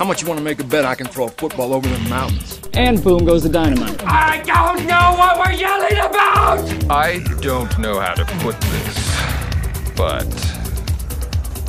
How much you want to make a bet I can throw a football over the mountains? And boom goes the dynamite. I don't know what we're yelling about! I don't know how to put this, but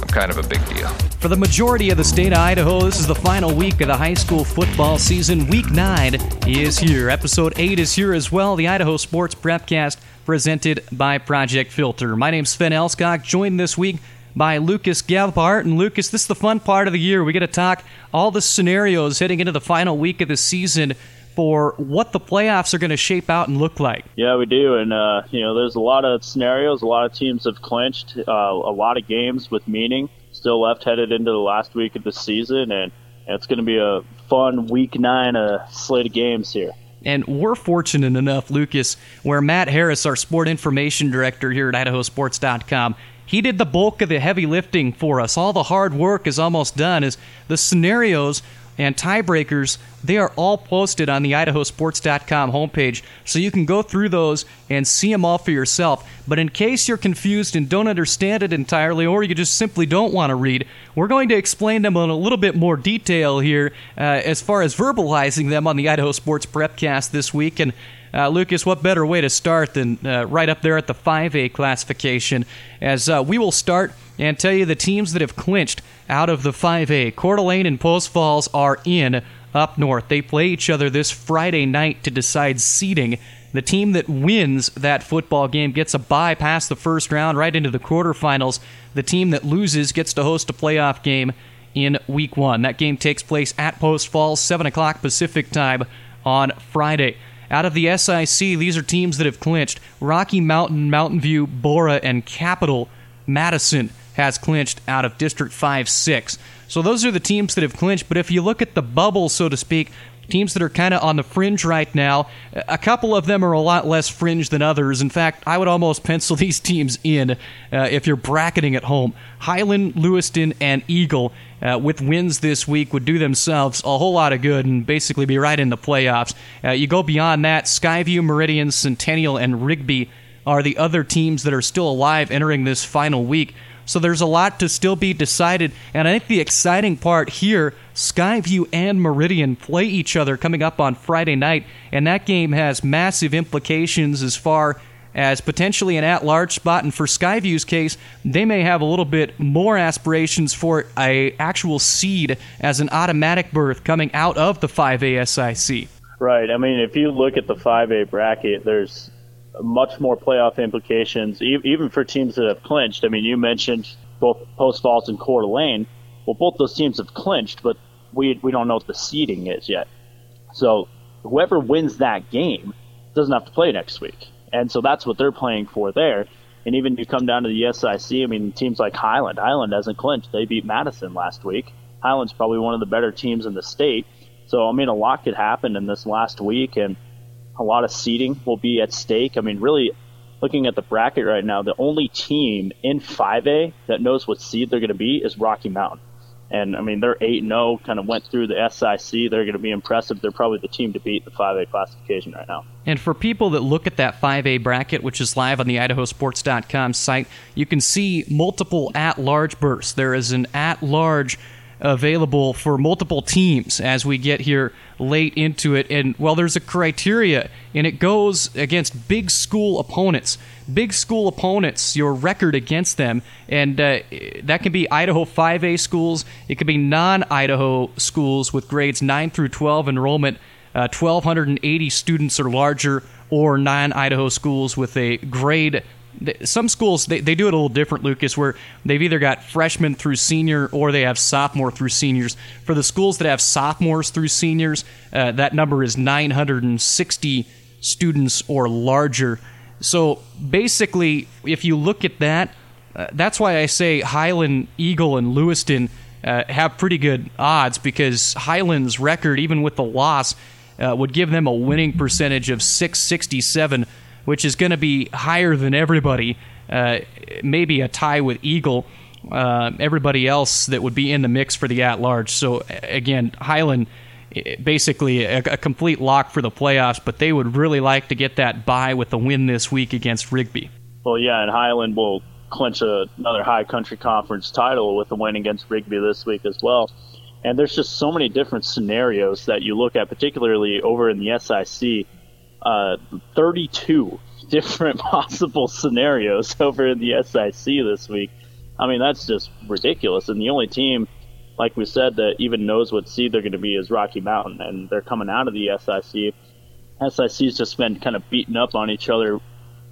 I'm kind of a big deal. For the majority of the state of Idaho, this is the final week of the high school football season. Week 9 is here. Episode 8 is here as well. The Idaho Sports Prepcast presented by Project Filter. My name's Sven Alskog, joined this week by Lucas Gebhart. And Lucas, this is the fun part of the year. We get to talk all the scenarios heading into the final week of the season for what the playoffs are going to shape out and look like. Yeah, we do, and uh, you know, there's a lot of scenarios. A lot of teams have clinched. Uh, a lot of games with meaning still left headed into the last week of the season, and it's going to be a fun week nine uh, slate of games here. And we're fortunate enough, Lucas, where Matt Harris, our sport information director here at IdahoSports.com, he did the bulk of the heavy lifting for us. All the hard work is almost done. Is the scenarios and tiebreakers, they are all posted on the idahosports.com homepage, so you can go through those and see them all for yourself. But in case you're confused and don't understand it entirely, or you just simply don't want to read, we're going to explain them in a little bit more detail here uh, as far as verbalizing them on the Idaho Sports Prepcast this week. And uh, Lucas, what better way to start than uh, right up there at the 5A classification? As uh, we will start and tell you the teams that have clinched out of the 5A. Coeur d'Alene and Post Falls are in up north. They play each other this Friday night to decide seeding. The team that wins that football game gets a bye past the first round right into the quarterfinals. The team that loses gets to host a playoff game in week one. That game takes place at Post Falls, 7 o'clock Pacific time on Friday. Out of the SIC, these are teams that have clinched. Rocky Mountain, Mountain View, Borah, and Capital Madison has clinched out of District 5 6. So those are the teams that have clinched. But if you look at the bubble, so to speak, teams that are kind of on the fringe right now. A couple of them are a lot less fringe than others. In fact, I would almost pencil these teams in uh, if you're bracketing at home. Highland, Lewiston, and Eagle, uh, with wins this week, would do themselves a whole lot of good and basically be right in the playoffs. Uh, you go beyond that, Skyview, Meridian, Centennial, and Rigby are the other teams that are still alive entering this final week. So there's a lot to still be decided. And I think the exciting part here Skyview and Meridian play each other coming up on Friday night. And that game has massive implications as far as potentially an at large spot. And for Skyview's case, they may have a little bit more aspirations for a actual seed as an automatic berth coming out of the 5A SIC. Right. I mean, if you look at the 5A bracket, there's much more playoff implications, even for teams that have clinched. I mean, you mentioned both Post Falls and Coeur d'Alene. Well, both those teams have clinched, but we we don't know what the seeding is yet. So whoever wins that game doesn't have to play next week, and so that's what they're playing for there. And even you come down to the SIC, I mean, teams like Highland. Highland hasn't clinched; they beat Madison last week. Highland's probably one of the better teams in the state. So I mean, a lot could happen in this last week, and a lot of seeding will be at stake. I mean, really, looking at the bracket right now, the only team in 5A that knows what seed they're going to be is Rocky Mountain. And I mean, they're 8 0, kind of went through the SIC. They're going to be impressive. They're probably the team to beat the 5A classification right now. And for people that look at that 5A bracket, which is live on the idahosports.com site, you can see multiple at large bursts. There is an at large available for multiple teams as we get here late into it. And well, there's a criteria, and it goes against big school opponents. Big school opponents, your record against them, and uh, that can be Idaho 5A schools. It could be non-Idaho schools with grades 9 through 12 enrollment, uh, 1,280 students or larger, or non-Idaho schools with a grade some schools they, they do it a little different lucas where they've either got freshmen through senior or they have sophomore through seniors. For the schools that have sophomores through seniors uh, that number is 960 students or larger. So basically if you look at that uh, that's why i say highland eagle and lewiston uh, have pretty good odds because highland's record even with the loss uh, would give them a winning percentage of 667 which is going to be higher than everybody. Uh, maybe a tie with Eagle. Uh, everybody else that would be in the mix for the at large. So again, Highland basically a, a, complete lock for the playoffs, but they would really like to get that bye with the win this week against Rigby. Well, yeah, and Highland will clinch a, another high country conference title with a win against Rigby this week as well. And there's just so many different scenarios that you look at, particularly over in the SIC. Uh, 32 different possible scenarios over in the SIC this week. I mean, that's just ridiculous. And the only team, like we said, that even knows what seed they're going to be is Rocky Mountain, and they're coming out of the SIC. SIC's just been kind of beating up on each other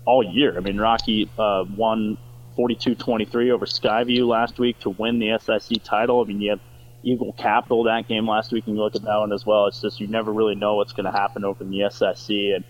all year. I mean, Rocky uh, won 42-23 over Skyview last week to win the SIC title. I mean, you have Eagle Capital that game last week, and you look at that one as well. It's just you never really know what's going to happen over in the SIC, and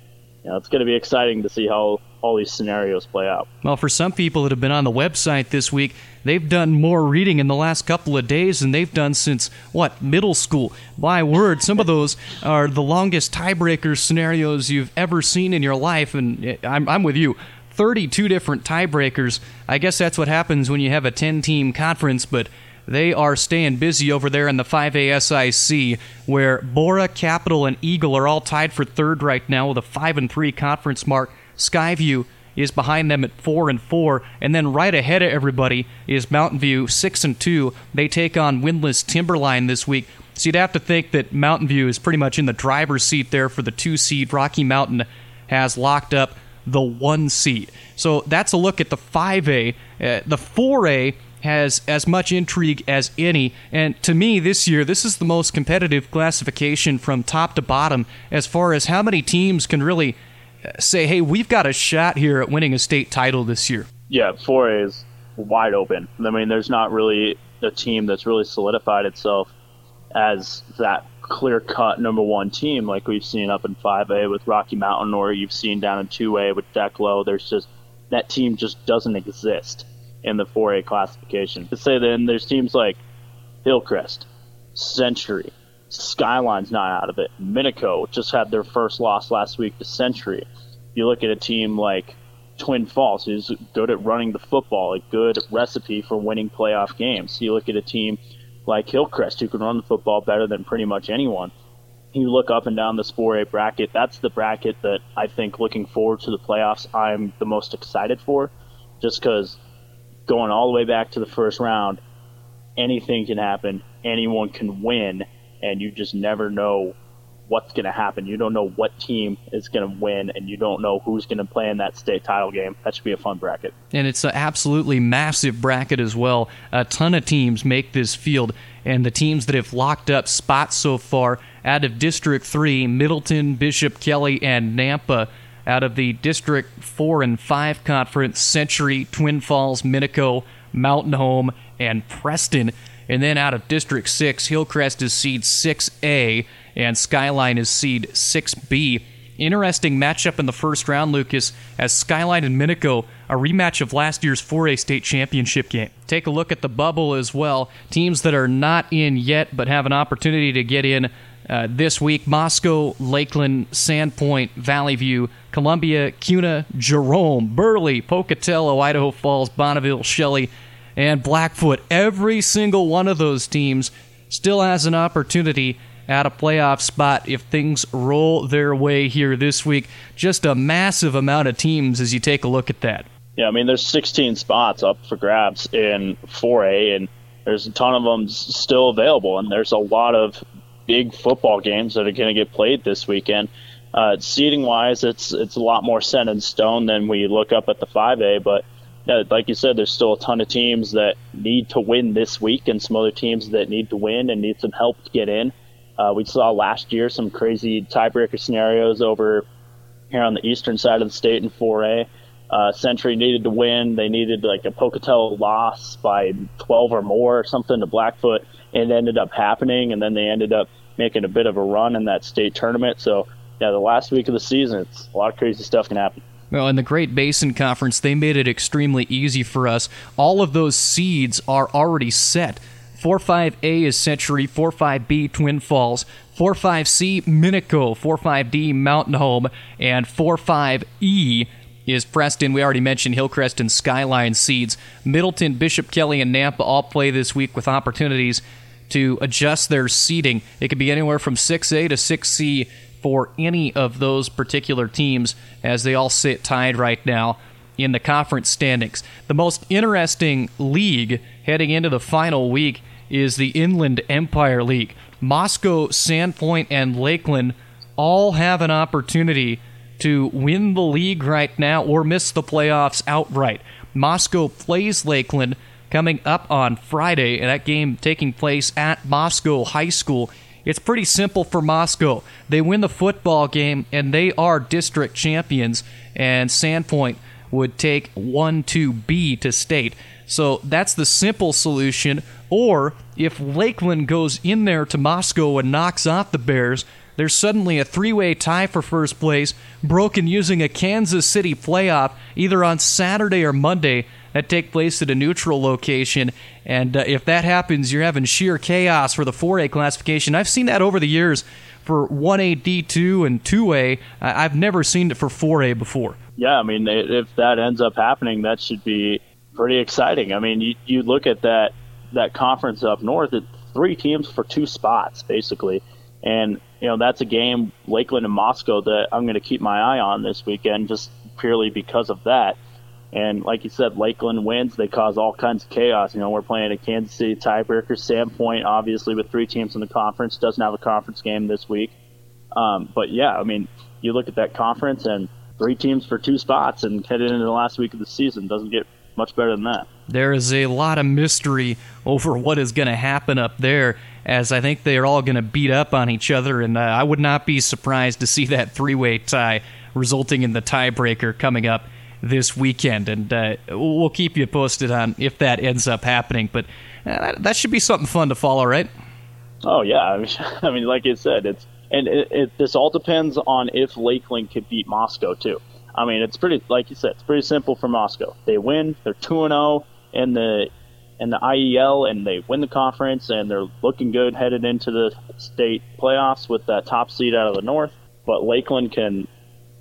you know, it's going to be exciting to see how all these scenarios play out. Well, for some people that have been on the website this week, they've done more reading in the last couple of days than they've done since, what, middle school. My word, some of those are the longest tiebreaker scenarios you've ever seen in your life, and eh, I'm, I'm with you. 32 different tiebreakers. I guess that's what happens when you have a 10 team conference, but they are staying busy over there in the 5A SIC, where Borah, Capital, and Eagle are all tied for third right now with a 5 and 3 conference mark. Skyview is behind them at 4 and 4, and then right ahead of everybody is Mountain View 6 and 2. They take on windless Timberline this week. So you'd have to think that Mountain View is pretty much in the driver's seat there for the 2 seed. Rocky Mountain has locked up the 1 seed. So that's a look at the 5A. Uh, the 4A has as much intrigue as any. And to me, this year, this is the most competitive classification from top to bottom as far as how many teams can really uh, say, hey, we've got a shot here at winning a state title this year. Yeah, 4A is wide open. I mean, there's not really a team that's really solidified itself as that clear cut number one team like we've seen up in 5A with Rocky Mountain or you've seen down in 2A with Declo. There's just that team just doesn't exist in the 4A classification. To say then there's teams like Hillcrest, Century, Skyline's not out of it. Minico just had their first loss last week to Century. You look at a team like Twin Falls, who's good at running the football, a good recipe for winning playoff games. You look at a team like Hillcrest, who can run the football better than pretty much anyone. You look up and down this 4A bracket, that's the bracket that I think looking forward to the playoffs, I'm the most excited for, just because going all the way back to the first round, anything can happen. Anyone can win, and you just never know what's going to happen. You don't know what team is going to win, and you don't know who's going to play in that state title game. That should be a fun bracket. And it's an absolutely massive bracket as well. A ton of teams make this field, and the teams that have locked up spots so far out of District 3, Middleton, Bishop Kelly, and Nampa out of the District 4 and 5 conference Century, Twin Falls, Minico, Mountain Home, and Preston. And then out of District 6, Hillcrest is seed 6A and Skyline is seed 6B. Interesting matchup in the first round, Lucas, as Skyline and Minico, a rematch of last year's 4A state championship game. Take a look at the bubble as well. Teams that are not in yet but have an opportunity to get in uh, this week Moscow, Lakeland, Sandpoint, Valley View, Columbia, Kuna, Jerome, Burley, Pocatello, Idaho Falls, Bonneville, Shelley, and Blackfoot. Every single one of those teams still has an opportunity at a playoff spot if things roll their way here this week. Just a massive amount of teams as you take a look at that. Yeah, I mean, there's 16 spots up for grabs in 4A, and there's a ton of them still available, and there's a lot of big football games that are going to get played this weekend. Uh, seating wise, it's it's a lot more set in stone than we look up at the 5A. But uh, like you said, there's still a ton of teams that need to win this week, and some other teams that need to win and need some help to get in. Uh, we saw last year some crazy tiebreaker scenarios over here on the eastern side of the state in 4A. Uh, Century needed to win. They needed like a Pocatello loss by 12 or more or something to Blackfoot. It ended up happening, and then they ended up making a bit of a run in that state tournament. So, yeah, the last week of the season, it's a lot of crazy stuff can happen. Well, in the Great Basin Conference, they made it extremely easy for us. All of those seeds are already set. 4 5A is Century, 4 5B Twin Falls, 4 5C Minico, 4 5D Mountain Home, and 4 5E is Preston. We already mentioned Hillcrest and Skyline seeds. Middleton, Bishop Kelly, and Nampa all play this week with opportunities to adjust their seating. It could be anywhere from 6A to 6C for any of those particular teams as they all sit tied right now in the conference standings. The most interesting league heading into the final week is the Inland Empire League. Moscow, Sandpoint, and Lakeland all have an opportunity to win the league right now or miss the playoffs outright. Moscow plays Lakeland coming up on Friday, and that game taking place at Moscow High School. It's pretty simple for Moscow. They win the football game, and they are district champions, and Sandpoint would take 1 2B to state. So that's the simple solution. Or if Lakeland goes in there to Moscow and knocks off the Bears, there's suddenly a three way tie for first place, broken using a Kansas City playoff either on Saturday or Monday that take place at a neutral location. And uh, if that happens, you're having sheer chaos for the 4A classification. I've seen that over the years for 1A, D2, and 2A. I've never seen it for 4A before. Yeah, I mean, if that ends up happening, that should be pretty exciting. I mean, you, you look at that that conference up north, it's three teams for two spots, basically. And you know that's a game Lakeland and Moscow that I'm going to keep my eye on this weekend, just purely because of that. And like you said, Lakeland wins. They cause all kinds of chaos. You know, we're playing a Kansas City tiebreaker. Sandpoint, obviously, with three teams in the conference, doesn't have a conference game this week. Um, but yeah, I mean, you look at that conference and three teams for two spots and headed into the last week of the season doesn't get much better than that. There is a lot of mystery over what is going to happen up there as I think they are all going to beat up on each other, and uh, I would not be surprised to see that three way tie resulting in the tiebreaker coming up this weekend. And uh, we'll keep you posted on if that ends up happening. But uh, that should be something fun to follow, right? Oh yeah, I mean, I mean like you said, it's and it, it, this all depends on if Lakeland can beat Moscow too. I mean, it's pretty like you said, it's pretty simple for Moscow. They win, they're two and zero oh in the in the IEL, and they win the conference, and they're looking good headed into the state playoffs with that top seed out of the north. But Lakeland can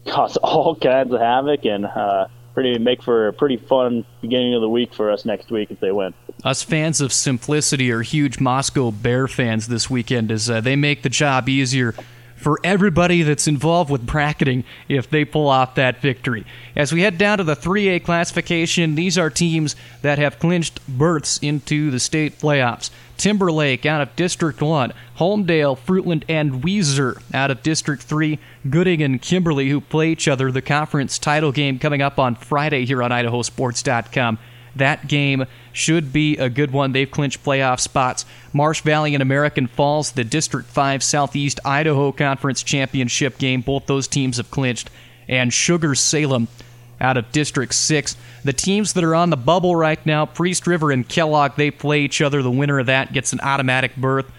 cause all kinds of havoc and uh, pretty make for a pretty fun beginning of the week for us next week if they win. Us fans of simplicity are huge Moscow Bear fans this weekend as uh, they make the job easier for everybody that's involved with bracketing if they pull off that victory. As we head down to the 3A classification, these are teams that have clinched berths into the state playoffs. Timberlake out of District 1, Homedale, Fruitland, and Weiser out of District 3, Gooding and Kimberly, who play each other. The conference title game coming up on Friday here on IdahoSports.com. That game should be a good one. They've clinched playoff spots. Marsh Valley and American Falls, the District 5 Southeast Idaho Conference Championship game, both those teams have clinched. And Sugar Salem out of District 6. The teams that are on the bubble right now, Priest River and Kellogg, they play each other. The winner of that gets an automatic berth.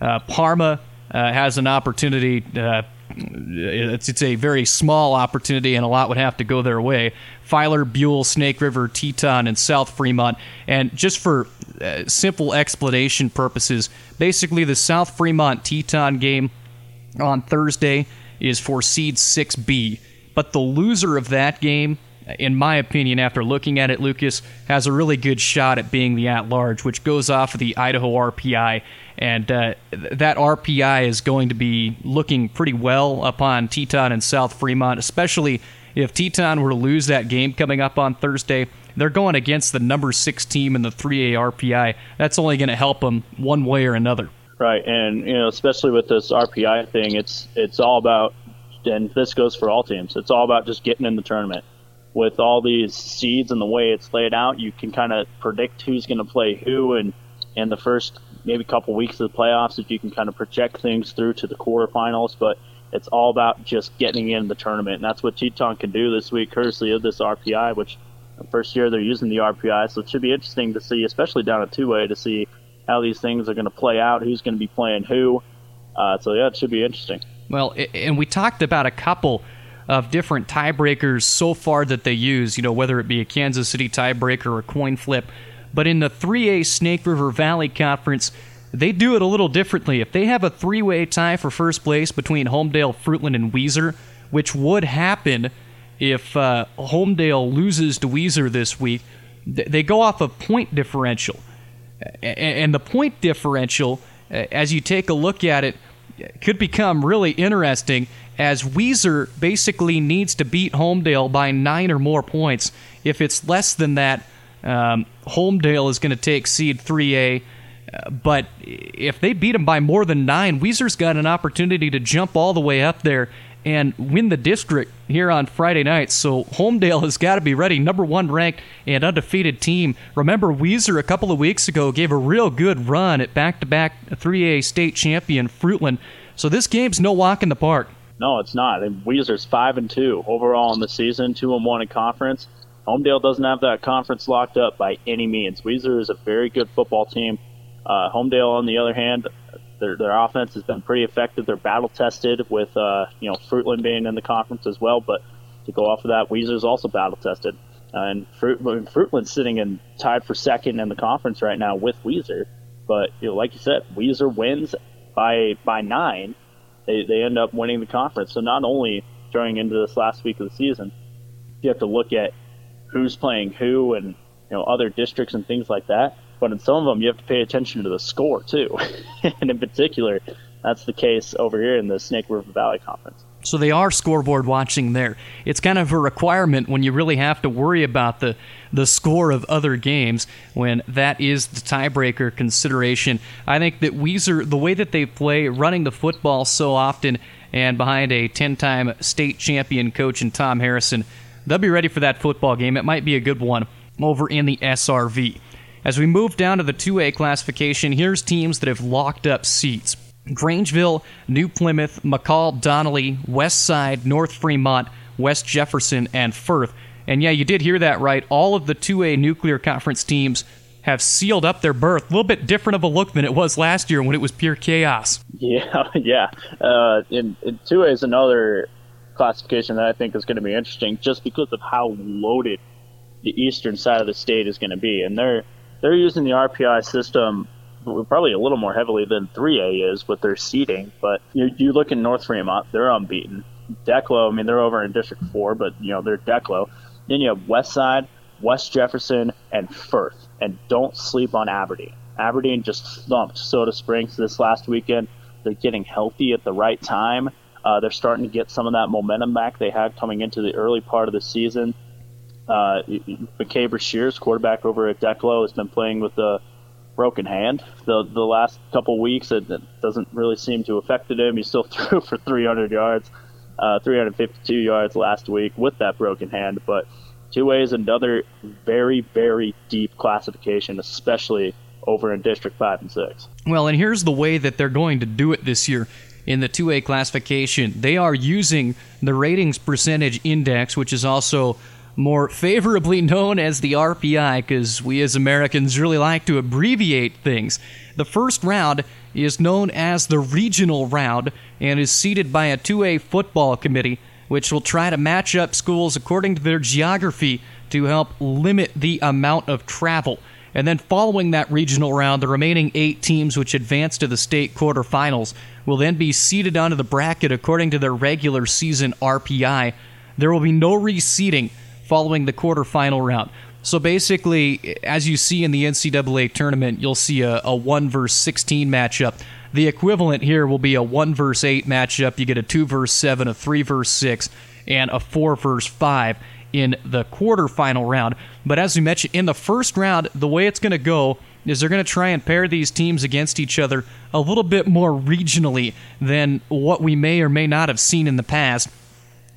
Uh, Parma uh, has an opportunity. Uh, it's, it's a very small opportunity, and a lot would have to go their way. Filer, Buhl, Snake River, Teton, and South Fremont. And just for uh, simple explanation purposes, basically the South Fremont Teton game on Thursday is for seed 6B. But the loser of that game in my opinion, after looking at it, Lucas has a really good shot at being the at large, which goes off of the Idaho RPI. And uh, that RPI is going to be looking pretty well upon Teton and South Fremont, especially if Teton were to lose that game coming up on Thursday. They're going against the number six team in the 3A RPI. That's only going to help them one way or another. Right, and you know, especially with this RPI thing, it's it's all about, and this goes for all teams. It's all about just getting in the tournament with all these seeds and the way it's laid out, you can kind of predict who's going to play who and in the first maybe couple weeks of the playoffs if you can kind of project things through to the quarterfinals. But it's all about just getting in the tournament, and that's what Teton can do this week, courtesy of this RPI, which first year they're using the RPI. So it should be interesting to see, especially down at two way, to see how these things are going to play out, who's going to be playing who. Uh, so yeah, it should be interesting. Well, and we talked about a couple of different tiebreakers so far that they use, you know, whether it be a Kansas City tiebreaker or a coin flip. But in the 3A Snake River Valley Conference, they do it a little differently. If they have a three way tie for first place between Homedale, Fruitland, and Weiser, which would happen if uh, Homedale loses to Weiser this week, they go off a point differential. And the point differential, as you take a look at it, could become really interesting as Weiser basically needs to beat Homedale by nine or more points. If it's less than that, um, Homedale is going to take seed 3A. Uh, but if they beat them by more than nine, Weiser's got an opportunity to jump all the way up there and win the district here on Friday night. So Homedale has got to be ready. Number one ranked and undefeated team. Remember, Weiser a couple of weeks ago gave a real good run at back to back 3A state champion Fruitland. So this game's no walk in the park. No, it's not. And Weiser's five and two overall in the season, two and one in conference. Homedale doesn't have that conference locked up by any means. Weiser is a very good football team. Uh, Homedale, on the other hand, their their offense has been pretty effective. They're battle tested with uh, you know Fruitland being in the conference as well. But to go off of that, Weiser's also battle tested, uh, and Fruit, Fruitland's sitting in tied for second in the conference right now with Weiser. But you know, like you said, Weiser wins by by nine. They they end up winning the conference. So not only during into this last week of the season, you have to look at who's playing who and you know other districts and things like that but in some of them, you have to pay attention to the score too. and in particular, that's the case over here in the Snake River Valley Conference. So they are scoreboard watching there. It's kind of a requirement when you really have to worry about the the score of other games when that is the tiebreaker consideration. I think that Weiser, the way that they play, running the football so often, and behind a 10-time state champion coach in Tom Harrison, they'll be ready for that football game. It might be a good one over in the SRV. As we move down to the 2A classification, here's teams that have locked up seats. Grangeville, New Plymouth, McCall, Donnelly, West Side, North Fremont, West Jefferson, and Firth. And yeah, you did hear that right. All of the 2A nuclear conference teams have sealed up their berth. A little bit different of a look than it was last year when it was pure chaos. Yeah, yeah. Uh, in, in 2A is another classification that I think is going to be interesting just because of how loaded the eastern side of the state is going to be. And they're they're using the RPI system probably a little more heavily than 3A is with their seating. But you, you look in North Fremont, they're unbeaten. Declo, I mean, they're over in District 4, but, you know, they're Declo. Then you have West Side, West Jefferson, and Firth. And don't sleep on Aberdeen. Aberdeen just thumped Soda Springs this last weekend. They're getting healthy at the right time. Uh, they're starting to get some of that momentum back they had coming into the early part of the season. Uh, McCabe Shears, quarterback over at Declo, has been playing with a broken hand the the last couple weeks. It, it doesn't really seem to affected him. He still threw for 300 yards, uh, 352 yards last week with that broken hand. But 2A is another very very deep classification, especially over in District Five and Six. Well, and here's the way that they're going to do it this year in the 2A classification. They are using the ratings percentage index, which is also more favorably known as the RPI, because we as Americans really like to abbreviate things. The first round is known as the regional round and is seeded by a 2A football committee, which will try to match up schools according to their geography to help limit the amount of travel. And then following that regional round, the remaining eight teams which advance to the state quarterfinals will then be seeded onto the bracket according to their regular season RPI. There will be no reseeding following the quarterfinal round. So basically, as you see in the NCAA tournament, you'll see a, a 1 versus 16 matchup. The equivalent here will be a 1 versus 8 matchup. You get a 2 versus 7, a 3 versus 6, and a 4 versus 5 in the quarterfinal round. But as we mentioned, in the first round, the way it's going to go is they're going to try and pair these teams against each other a little bit more regionally than what we may or may not have seen in the past.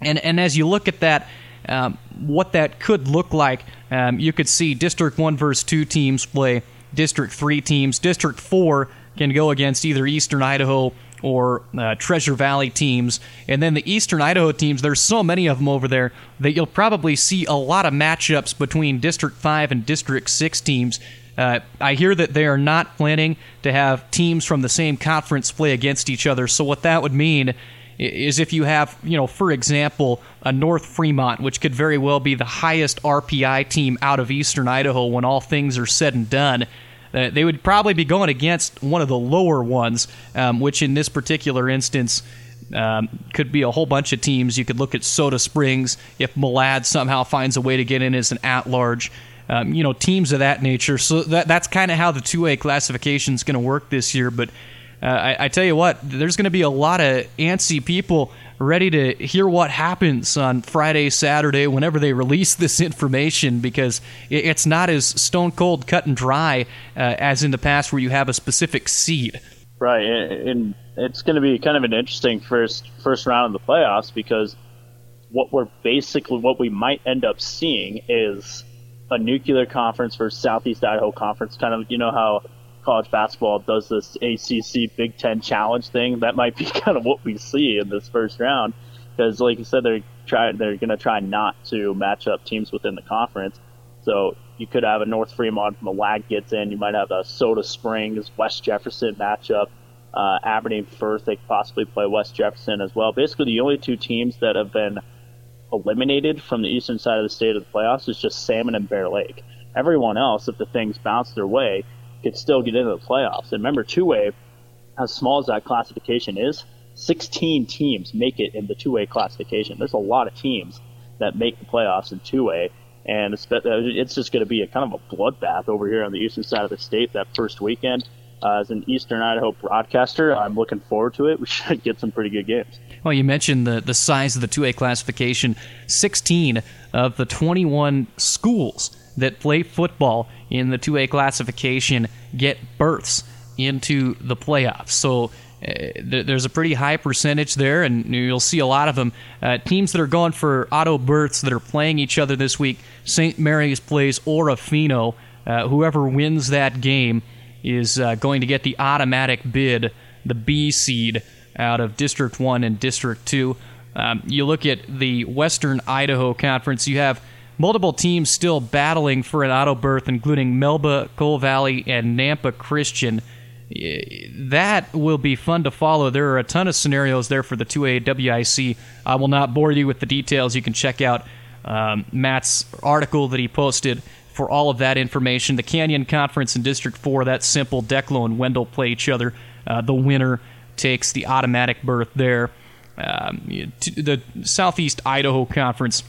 And and as you look at that, um, what that could look like. Um, you could see District 1 versus 2 teams play District 3 teams. District 4 can go against either Eastern Idaho or uh, Treasure Valley teams. And then the Eastern Idaho teams, there's so many of them over there that you'll probably see a lot of matchups between District 5 and District 6 teams. Uh, I hear that they are not planning to have teams from the same conference play against each other. So, what that would mean is if you have, you know, for example, a North Fremont, which could very well be the highest RPI team out of Eastern Idaho when all things are said and done. Uh, they would probably be going against one of the lower ones, um, which in this particular instance um, could be a whole bunch of teams. You could look at Soda Springs if Malad somehow finds a way to get in as an at large. Um, you know, teams of that nature. So that, that's kind of how the 2A classification is going to work this year. But uh, I, I, tell you what, there's going to be a lot of antsy people ready to hear what happens on Friday, Saturday, whenever they release this information, because it's not as stone cold cut and dry uh, as in the past where you have a specific seed. Right, and it's going to be kind of an interesting first first round of the playoffs because what we're basically what we might end up seeing is a nuclear conference versus Southeast Idaho conference. Kind of, you know how college basketball does this ACC Big Ten Challenge thing. That might be kind of what we see in this first round, because like you said, they're try they're going to try not to match up teams within the conference. So you could have a North Fremont Malad gets in. You might have a Soda Springs West Jefferson matchup. Uh, Aberdeen Firth, they could possibly play West Jefferson as well. Basically, the only two teams that have been eliminated from the eastern side of the state of the playoffs is just Salmon and Bear Lake. Everyone else, if the things bounce their way, could still get into the playoffs. And remember, two way, as small as that classification is, 16 teams make it in the two way classification. There's a lot of teams that make the playoffs in two way. And it's just going to be a kind of a bloodbath over here on the eastern side of the state that first weekend. Uh, as an Eastern Idaho broadcaster, I'm looking forward to it. We should get some pretty good games. Well, you mentioned the, the size of the 2A classification. 16 of the 21 schools that play football in the 2A classification get berths into the playoffs. So uh, th- there's a pretty high percentage there, and you'll see a lot of them. Uh, teams that are going for auto berths that are playing each other this week St. Mary's plays Orofino. Uh, whoever wins that game is uh, going to get the automatic bid, the B seed, out of District 1 and District 2. Um, you look at the Western Idaho Conference, you have multiple teams still battling for an auto berth, including Melba, Cole Valley, and Nampa Christian. That will be fun to follow. There are a ton of scenarios there for the 2A WIC. I will not bore you with the details. You can check out um, Matt's article that he posted for all of that information. The Canyon Conference in District 4, that's simple. Declo and Wendell play each other. Uh, the winner takes the automatic berth there. Um, the Southeast Idaho Conference,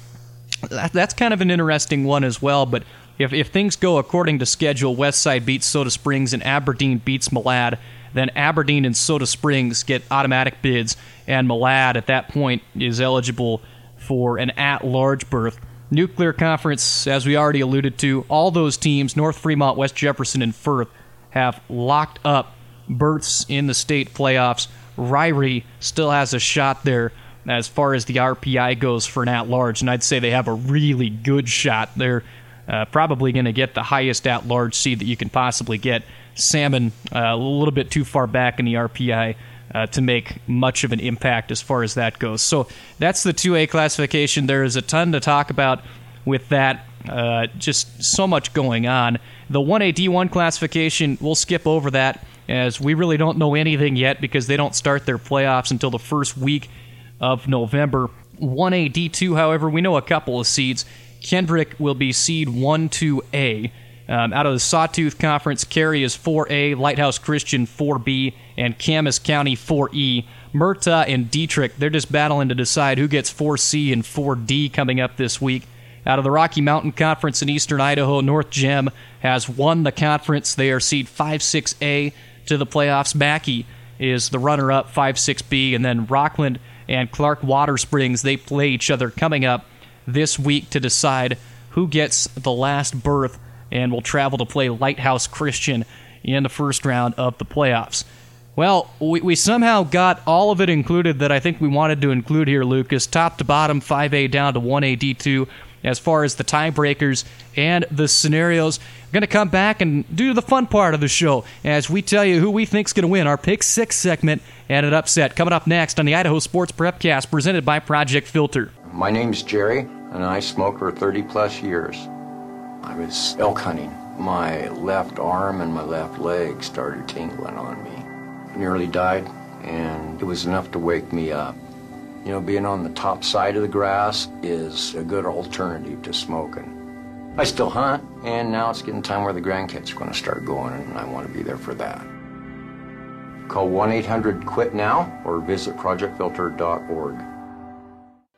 that, that's kind of an interesting one as well, but if, if things go according to schedule, Westside beats Soda Springs and Aberdeen beats Malad, then Aberdeen and Soda Springs get automatic bids, and Malad at that point is eligible for an at large berth. Nuclear Conference, as we already alluded to, all those teams, North Fremont, West Jefferson, and Firth, have locked up berths in the state playoffs. Ririe still has a shot there as far as the RPI goes for an at large, and I'd say they have a really good shot. They're uh, probably going to get the highest at large seed that you can possibly get. Salmon, uh, a little bit too far back in the RPI uh, to make much of an impact as far as that goes. So that's the 2A classification. There is a ton to talk about with that. Uh, just so much going on. The 1A D1 classification, we'll skip over that as we really don't know anything yet because they don't start their playoffs until the first week of November. 1A D2, however, we know a couple of seeds. Kendrick will be seed 1 2A. Um, out of the Sawtooth Conference, Carey is 4A, Lighthouse Christian 4B, and Camas County 4E. Murtaugh and Dietrich, they're just battling to decide who gets 4C and 4D coming up this week. Out of the Rocky Mountain Conference in eastern Idaho, North Gem has won the conference. They are seed 5 6A to the playoffs. Mackay is the runner up 5 6B, and then Rockland and Clark Water Springs, they play each other coming up this week to decide who gets the last berth and will travel to play Lighthouse Christian in the first round of the playoffs. Well, we, we somehow got all of it included that I think we wanted to include here, Lucas. Top to bottom, 5A down to 1A D2 as far as the tiebreakers and the scenarios. Going to come back and do the fun part of the show as we tell you who we think's going to win our Pick 6 segment and an upset. Coming up next on the Idaho Sports Prepcast presented by Project Filter. My name's Jerry, and I smoke for 30 plus years. I was elk hunting. My left arm and my left leg started tingling on me. I nearly died, and it was enough to wake me up. You know, being on the top side of the grass is a good alternative to smoking. I still hunt, and now it's getting time where the grandkids are going to start going, and I want to be there for that. Call 1 800 QUIT NOW or visit projectfilter.org.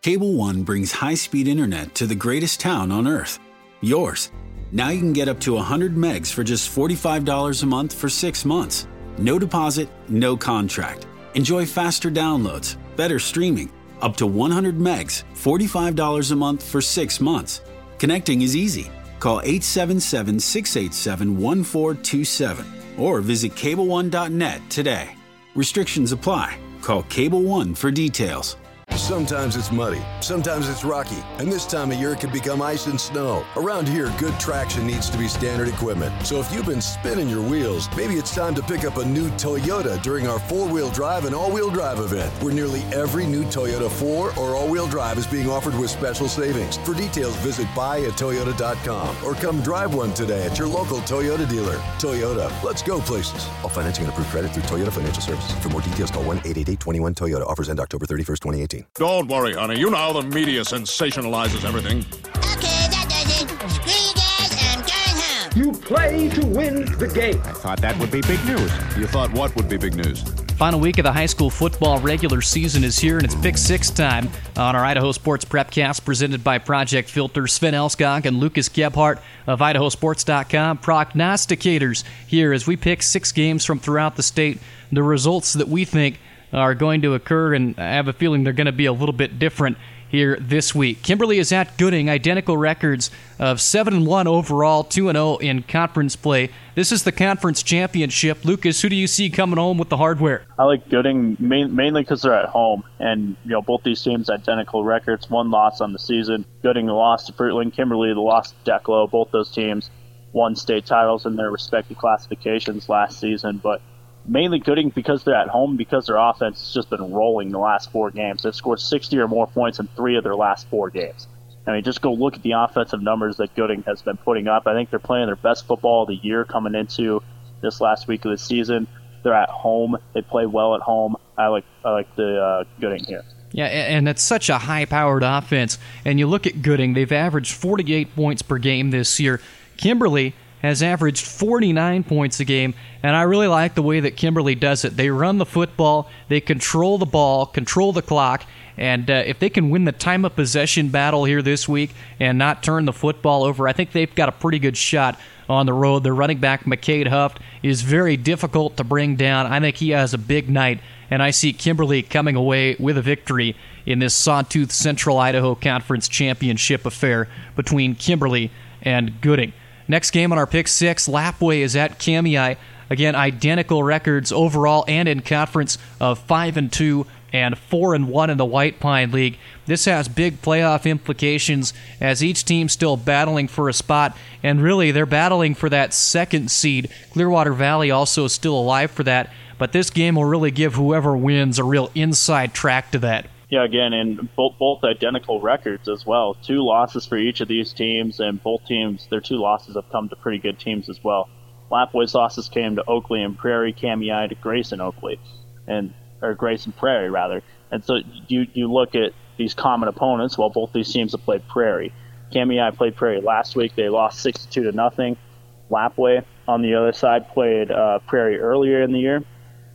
Cable One brings high speed internet to the greatest town on earth yours. Now you can get up to 100 megs for just $45 a month for six months. No deposit, no contract. Enjoy faster downloads, better streaming, up to 100 megs, $45 a month for six months. Connecting is easy. Call 877 687 1427 or visit cable1.net today. Restrictions apply. Call Cable One for details. Sometimes it's muddy, sometimes it's rocky, and this time of year it can become ice and snow. Around here, good traction needs to be standard equipment. So if you've been spinning your wheels, maybe it's time to pick up a new Toyota during our four wheel drive and all wheel drive event, where nearly every new Toyota 4 or all wheel drive is being offered with special savings. For details, visit buyatoyota.com or come drive one today at your local Toyota dealer. Toyota, let's go places. All financing and approved credit through Toyota Financial Services. For more details, call 1 888 21 Toyota. Offers end October 31st, 2018. Don't worry, honey. You know how the media sensationalizes everything. Okay, that does it. Screw you guys, I'm going home. You play to win the game. I thought that would be big news. You thought what would be big news? Final week of the high school football regular season is here, and it's pick six time on our Idaho Sports Prepcast presented by Project Filter. Sven Alskog and Lucas Gebhart of IdahoSports.com. Prognosticators here as we pick six games from throughout the state, the results that we think are going to occur, and I have a feeling they're going to be a little bit different here this week. Kimberly is at Gooding, identical records of 7 and 1 overall, 2 and 0 in conference play. This is the conference championship. Lucas, who do you see coming home with the hardware? I like Gooding main, mainly because they're at home, and you know both these teams identical records, one loss on the season. Gooding lost to Fruitland, Kimberly lost to Declo. Both those teams won state titles in their respective classifications last season, but mainly Gooding because they're at home, because their offense has just been rolling the last four games. They've scored 60 or more points in three of their last four games. I mean, just go look at the offensive numbers that Gooding has been putting up. I think they're playing their best football of the year coming into this last week of the season. They're at home. They play well at home. I like I like the uh, Gooding here. Yeah, and it's such a high-powered offense. And you look at Gooding; they've averaged 48 points per game this year. Kimberly has averaged 49 points a game, and I really like the way that Kimberly does it. They run the football, they control the ball, control the clock, and uh, if they can win the time of possession battle here this week and not turn the football over, I think they've got a pretty good shot on the road. Their running back, McCade Huff, is very difficult to bring down. I think he has a big night, and I see Kimberly coming away with a victory in this Sawtooth Central Idaho Conference Championship affair between Kimberly and Gooding. Next game on our pick six, Lapwai is at Kamiah. Again, identical records overall and in conference of five and two and four and one in the White Pine League. This has big playoff implications as each team still battling for a spot, and really they're battling for that second seed. Clearwater Valley also still alive for that, but this game will really give whoever wins a real inside track to that. Yeah, again, and both both identical records as well. Two losses for each of these teams, and both teams, their two losses have come to pretty good teams as well. Lapwai's losses came to Oakley and Prairie, Kamiah to Grayson Oakley, and or Grayson Prairie rather. And so you you look at these common opponents. Well, both these teams have played Prairie. Kamiah played Prairie last week. They lost 62 to nothing. Lapwai on the other side played uh, Prairie earlier in the year,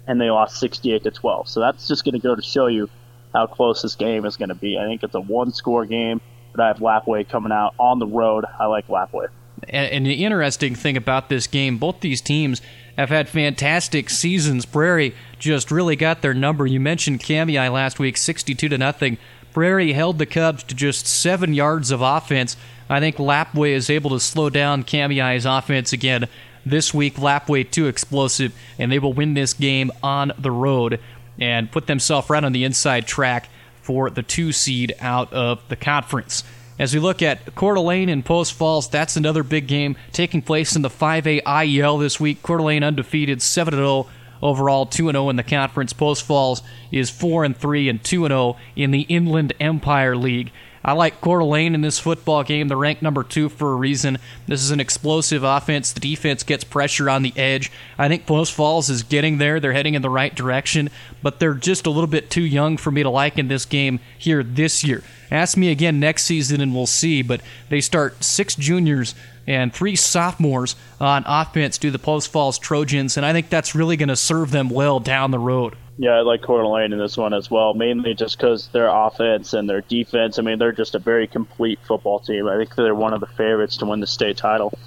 and they lost 68 to 12. So that's just going to go to show you how close this game is going to be. I think it's a one score game, but I have Lapwai coming out on the road. I like Lapwai. And, the interesting thing about this game, both these teams have had fantastic seasons. Prairie just really got their number. You mentioned Kamiah last week, 62 to nothing. Prairie held the Cubs to just seven yards of offense. I think Lapwai is able to slow down Kamiah's offense again this week. Lapwai too explosive, and they will win this game on the road and put themselves right on the inside track for the two seed out of the conference. As we look at Coeur d'Alene and Post Falls, that's another big game taking place in the 5A IEL this week. Coeur d'Alene undefeated, 7 0 overall, 2 0 in the conference. Post Falls is 4 3 and 2 0 in the Inland Empire League. I like Coeur d'Alene in this football game. They're ranked number two for a reason. This is an explosive offense. The defense gets pressure on the edge. I think Post Falls is getting there. They're heading in the right direction, but they're just a little bit too young for me to like in this game here this year. Ask me again next season and we'll see, but they start six juniors and three sophomores on offense to the Post Falls Trojans, and I think that's really going to serve them well down the road. Yeah, I like Coeur d'Alene in this one as well, mainly just because their offense and their defense. I mean, they're just a very complete football team. I think they're one of the favorites to win the state title.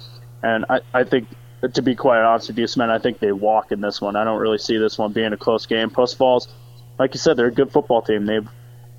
And I, I think to be quite honest with you, Sven, I think they walk in this one. I don't really see this one being a close game. Post Falls, like you said, they're a good football team. They've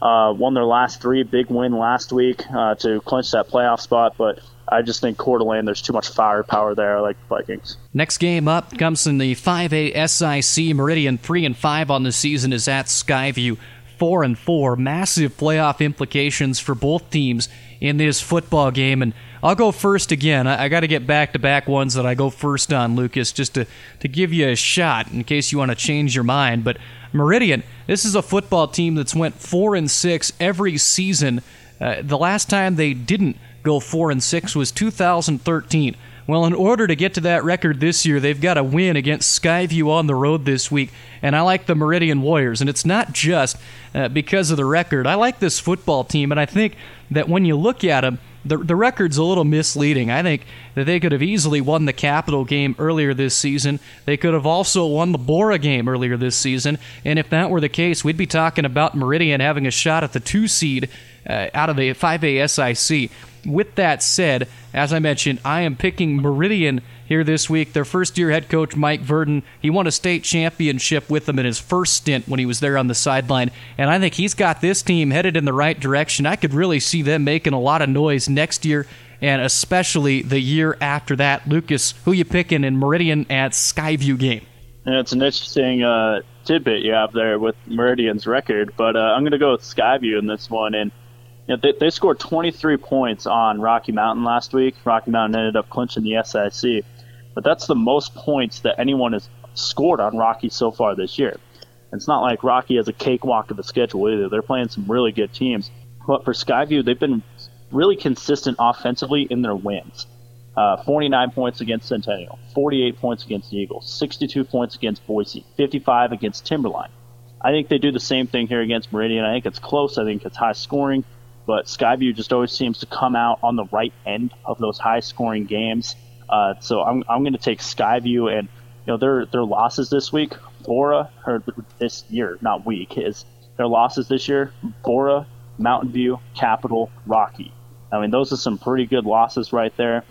uh, won their last three, big win last week uh, to clinch that playoff spot, but I just think Coeur d'Alene, there's too much firepower there, like the Vikings. Next game up comes in the 5A SIC. Meridian 3 and 5 on the season is at Skyview 4 and 4. Massive playoff implications for both teams in this football game. And I'll go first again. I, I got to get back to back ones that I go first on, Lucas, just to, to give you a shot in case you want to change your mind. But Meridian, this is a football team that's went four and six every season. Uh, the last time they didn't go four and six was 2013. Well, in order to get to that record this year, they've got to win against Skyview on the road this week. And I like the Meridian Warriors. And it's not just uh, because of the record. I like this football team, and I think that when you look at them, the, the record's a little misleading. I think that they could have easily won the Capital game earlier this season. They could have also won the Borah game earlier this season. And if that were the case, we'd be talking about Meridian having a shot at the two seed uh, out of the 5A SIC. With that said, as I mentioned, I am picking Meridian here this week. Their first year head coach, Mike Verdon, he won a state championship with them in his first stint when he was there on the sideline. And I think he's got this team headed in the right direction. I could really see them making a lot of noise next year and especially the year after that. Lucas, who you picking in Meridian at Skyview game? And it's an interesting uh, tidbit you have there with Meridian's record, but uh, I'm going to go with Skyview in this one. And you know, they, they scored 23 points on Rocky Mountain last week. Rocky Mountain ended up clinching the SIC, but that's the most points that anyone has scored on Rocky so far this year. It's not like Rocky has a cakewalk of a schedule either. They're playing some really good teams. But for Skyview, they've been really consistent offensively in their wins. Uh, 49 points against Centennial, 48 points against Eagles, 62 points against Boise, 55 against Timberline. I think they do the same thing here against Meridian. I think it's close. I think it's high scoring but Skyview just always seems to come out on the right end of those high scoring games. Uh, so I'm, I'm going to take Skyview and you know their their losses this week, Borah or this year, not week, is their losses this year: Borah, Mountain View, Capital, Rocky. I mean, those are some pretty good losses right there,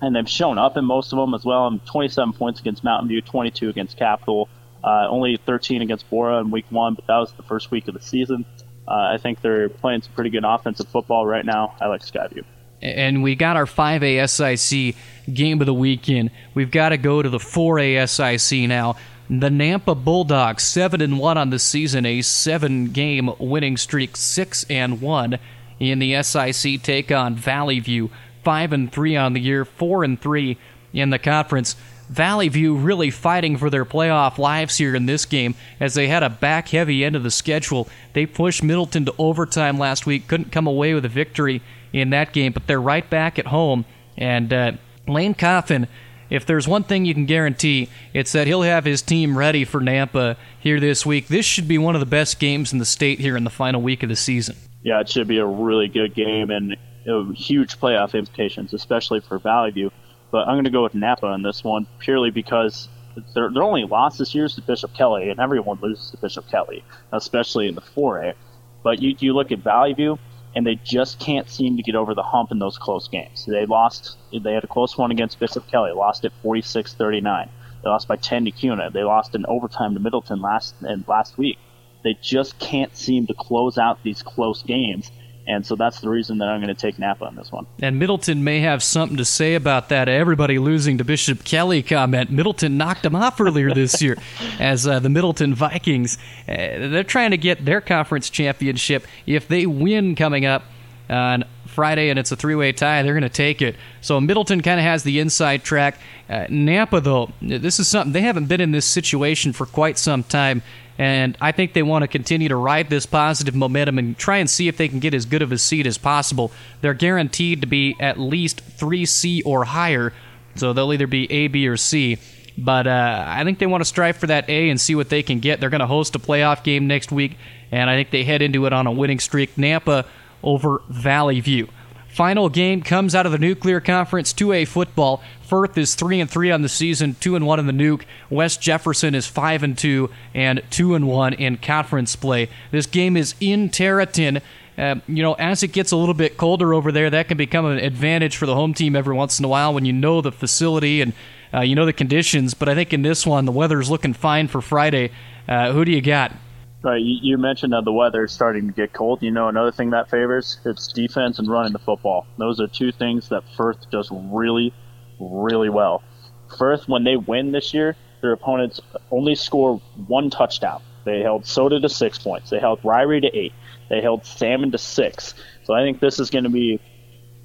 and they've shown up in most of them as well. I'm 27 points against Mountain View, 22 against Capital, uh, only 13 against Borah in week one, but that was the first week of the season. Uh, I think they're playing some pretty good offensive football right now. I like Skyview. And we got our 5A SIC game of the weekend. We've got to go to the 4A SIC now. The Nampa Bulldogs, 7 and 1 on the season, a seven game winning streak, 6 and 1 in the SIC. Take on Valley View, 5 and 3 on the year, 4 and 3 in the conference. Valley View really fighting for their playoff lives here in this game as they had a back heavy end of the schedule. They pushed Middleton to overtime last week, couldn't come away with a victory in that game, but they're right back at home. And uh, Lane Coffin, if there's one thing you can guarantee, it's that he'll have his team ready for Nampa here this week. This should be one of the best games in the state here in the final week of the season. Yeah, it should be a really good game and huge playoff implications, especially for Valley View but I'm going to go with Nampa in this one purely because their, their only loss this year is to Bishop Kelly, and everyone loses to Bishop Kelly, especially in the 4A. But you, you look at Valley View, and they just can't seem to get over the hump in those close games. They lost, they had a close one against Bishop Kelly, lost it 46 39. They lost by 10 to Kuna. They lost in overtime to Middleton last and last week. They just can't seem to close out these close games and so that's the reason that I'm going to take Nampa on this one. And Middleton may have something to say about that. Everybody losing to Bishop Kelly comment. Middleton knocked him off earlier this year as uh, the Middleton Vikings. Uh, they're trying to get their conference championship. If they win coming up on Friday and it's a three way tie, they're going to take it. So Middleton kind of has the inside track. Uh, Nampa, though, this is something they haven't been in this situation for quite some time. And I think they want to continue to ride this positive momentum and try and see if they can get as good of a seed as possible. They're guaranteed to be at least 3C or higher, so they'll either be A, B, or C. But uh, I think they want to strive for that A and see what they can get. They're going to host a playoff game next week, and I think they head into it on a winning streak. Nampa over Valley View. Final game comes out of the Nuclear Conference 2A football. Firth is 3 and 3 on the season, 2 and 1 in the Nuke. West Jefferson is 5 and 2 and 2 and 1 in conference play. This game is in Terreton uh, you know, as it gets a little bit colder over there, that can become an advantage for the home team every once in a while when you know the facility and uh, you know the conditions. But I think in this one, the weather's looking fine for Friday. Uh, who do you got? Right, you, mentioned that the weather is starting to get cold. You know, another thing that favors it's defense and running the football. Those are two things that Firth does really, really well. Firth, when they win this year, their opponents only score one touchdown. They held Soda to six points. They held Ririe to eight. They held Salmon to six. So I think this is going to be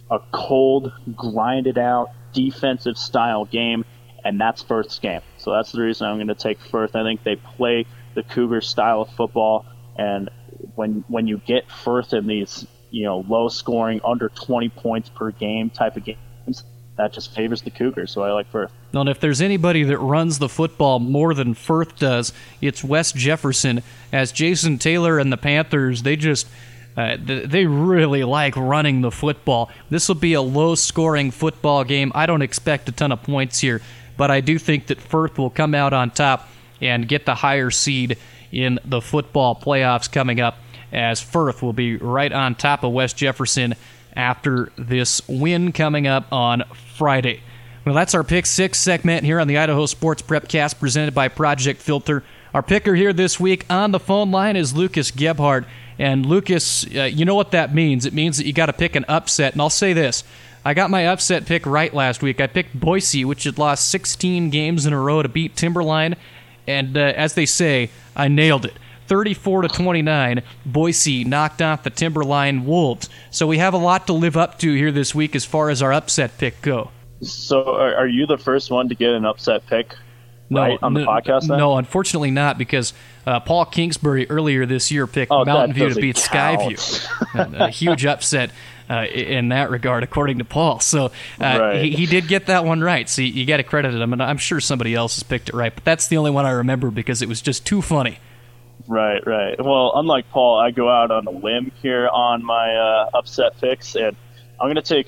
a cold, grinded out, defensive style game, and that's Firth's game. So that's the reason I'm going to take Firth. I think they play the Cougars style of football, and when when you get Firth in these you know low scoring, under 20 points per game type of games, that just favors the Cougars. So I like Firth. And if there's anybody that runs the football more than Firth does, it's West Jefferson. As Jason Taylor and the Panthers, they just uh, they really like running the football. This will be a low scoring football game. I don't expect a ton of points here, but I do think that Firth will come out on top and get the higher seed in the football playoffs coming up, as Firth will be right on top of West Jefferson after this win coming up on Friday. Well, that's our pick six segment here on the Idaho Sports Prepcast presented by Project Filter. Our picker here this week on the phone line is Lucas Gebhart. And Lucas, uh, you know what that means. It means that you got to pick an upset. And I'll say this I got my upset pick right last week. I picked Boise, which had lost 16 games in a row to beat Timberline. And uh, as they say, I nailed it. 34 to 29, Boise knocked off the Timberline Wolves. So we have a lot to live up to here this week as far as our upset pick go. So are, are you the first one to get an upset pick? No, right, on the no, podcast. Then? No, unfortunately not, because uh, Paul Kingsbury earlier this year picked Oh, Mountain View to beat count. Skyview. a huge upset uh, in that regard, according to Paul. So uh, Right. he, he did get that one right. So you, you got to credit him, and I'm sure somebody else has picked it right. But that's the only one I remember because it was just too funny. Right, right. Well, unlike Paul, I go out on a limb here on my uh, upset picks, and I'm going to take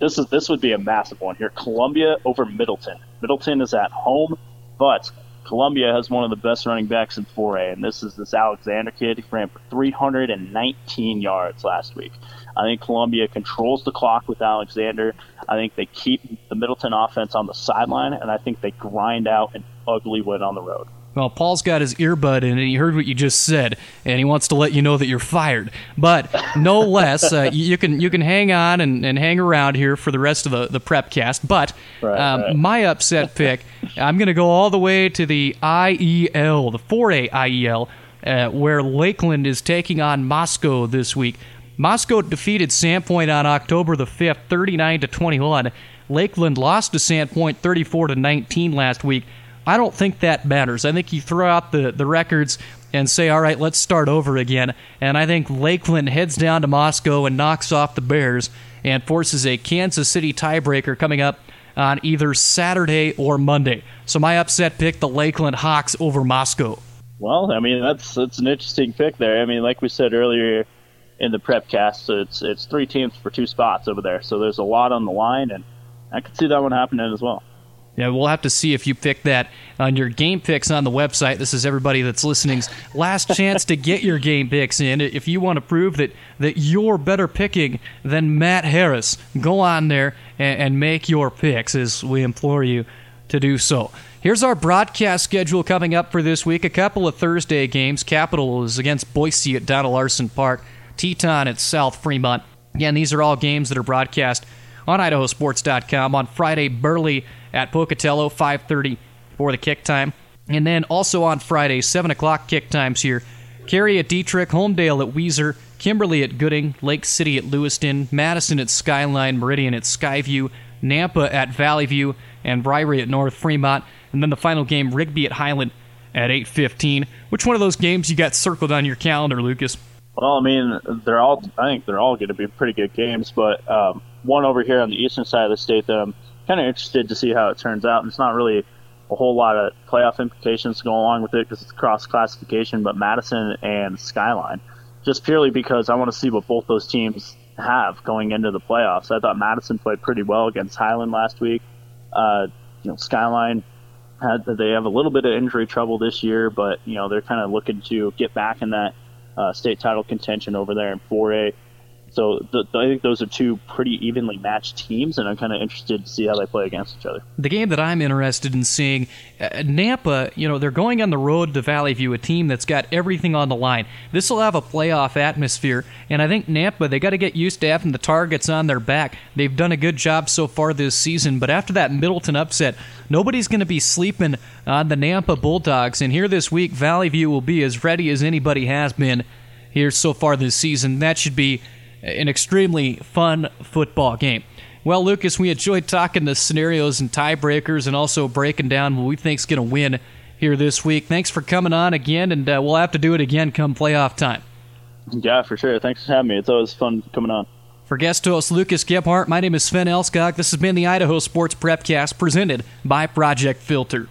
this is this would be a massive one here. Columbia over Middleton. Middleton is at home, but Columbia has one of the best running backs in 4A, and this is this Alexander kid. He ran for 319 yards last week. I think Columbia controls the clock with Alexander. I think they keep the Middleton offense on the sideline, and I think they grind out an ugly win on the road. Well, Paul's got his earbud in and he heard what you just said, and he wants to let you know that you're fired. But no less, uh, you can you can hang on and, and hang around here for the rest of the, the prep cast. But Right, um, right. my upset pick, I'm going to go all the way to the IEL, the 4A IEL, uh, where Lakeland is taking on Moscow this week. Moscow defeated Sandpoint on October the 5th, 39 to 21. Lakeland lost to Sandpoint 34 to 19 last week. I don't think that matters. I think you throw out the, the records and say, all right, let's start over again. And I think Lakeland heads down to Moscow and knocks off the Bears and forces a Kansas City tiebreaker coming up on either Saturday or Monday. So my upset pick, the Lakeland Hawks over Moscow. Well, I mean that's that's an interesting pick there. I mean, like we said earlier in the prep cast, So it's it's three teams for two spots over there, so there's a lot on the line, and I could see that one happening as well. Yeah, we'll have to see if you pick that on your game picks on the website. This is everybody that's listening's last chance to get your game picks in. If you want to prove that, that you're better picking than Matt Harris, go on there and, and make your picks as we implore you to do so. Here's our broadcast schedule coming up for this week. A couple of Thursday games. Capital is against Boise at Dona Larsen Park. Teton at South Fremont. Again, these are all games that are broadcast on idahosports.com on Friday. Burley at Pocatello, 5:30 for the kick time, and then also on Friday, 7 o'clock kick times here. Carey at Dietrich, Homedale at Weiser, Kimberly at Gooding, Lake City at Lewiston, Madison at Skyline, Meridian at Skyview, Nampa at Valley View, and Ririe at North Fremont, and then the final game, Rigby at Highland at 8:15. Which one of those games you got circled on your calendar, Lucas? Well, I mean, they're all. I think they're all going to be pretty good games, but um, one over here on the eastern side of the state that I'm kind of interested to see how it turns out. And it's not really a whole lot of playoff implications to go along with it because it's cross classification. But Madison and Skyline, just purely because I want to see what both those teams have going into the playoffs. I thought Madison played pretty well against Highland last week. Uh, you know, Skyline had they have a little bit of injury trouble this year, but you know they're kind of looking to get back in that uh, state title contention over there in 4A. So I think those are two pretty evenly matched teams, and I'm kind of interested to see how they play against each other. The game that I'm interested in seeing, uh, Nampa, you know, they're going on the road to Valley View, a team that's got everything on the line. This will have a playoff atmosphere, and I think Nampa, they got to get used to having the targets on their back. They've done a good job so far this season, but after that Middleton upset, nobody's going to be sleeping on the Nampa Bulldogs, and here this week, Valley View will be as ready as anybody has been here so far this season. That should be an extremely fun football game. Well, Lucas, we enjoyed talking the scenarios and tiebreakers and also breaking down what we think is going to win here this week. Thanks for coming on again, and uh, we'll have to do it again come playoff time. Yeah, for sure. Thanks for having me. It's always fun coming on. For guest host Lucas Gebhart, my name is Sven Alskog. This has been the Idaho Sports Prepcast presented by Project Filter.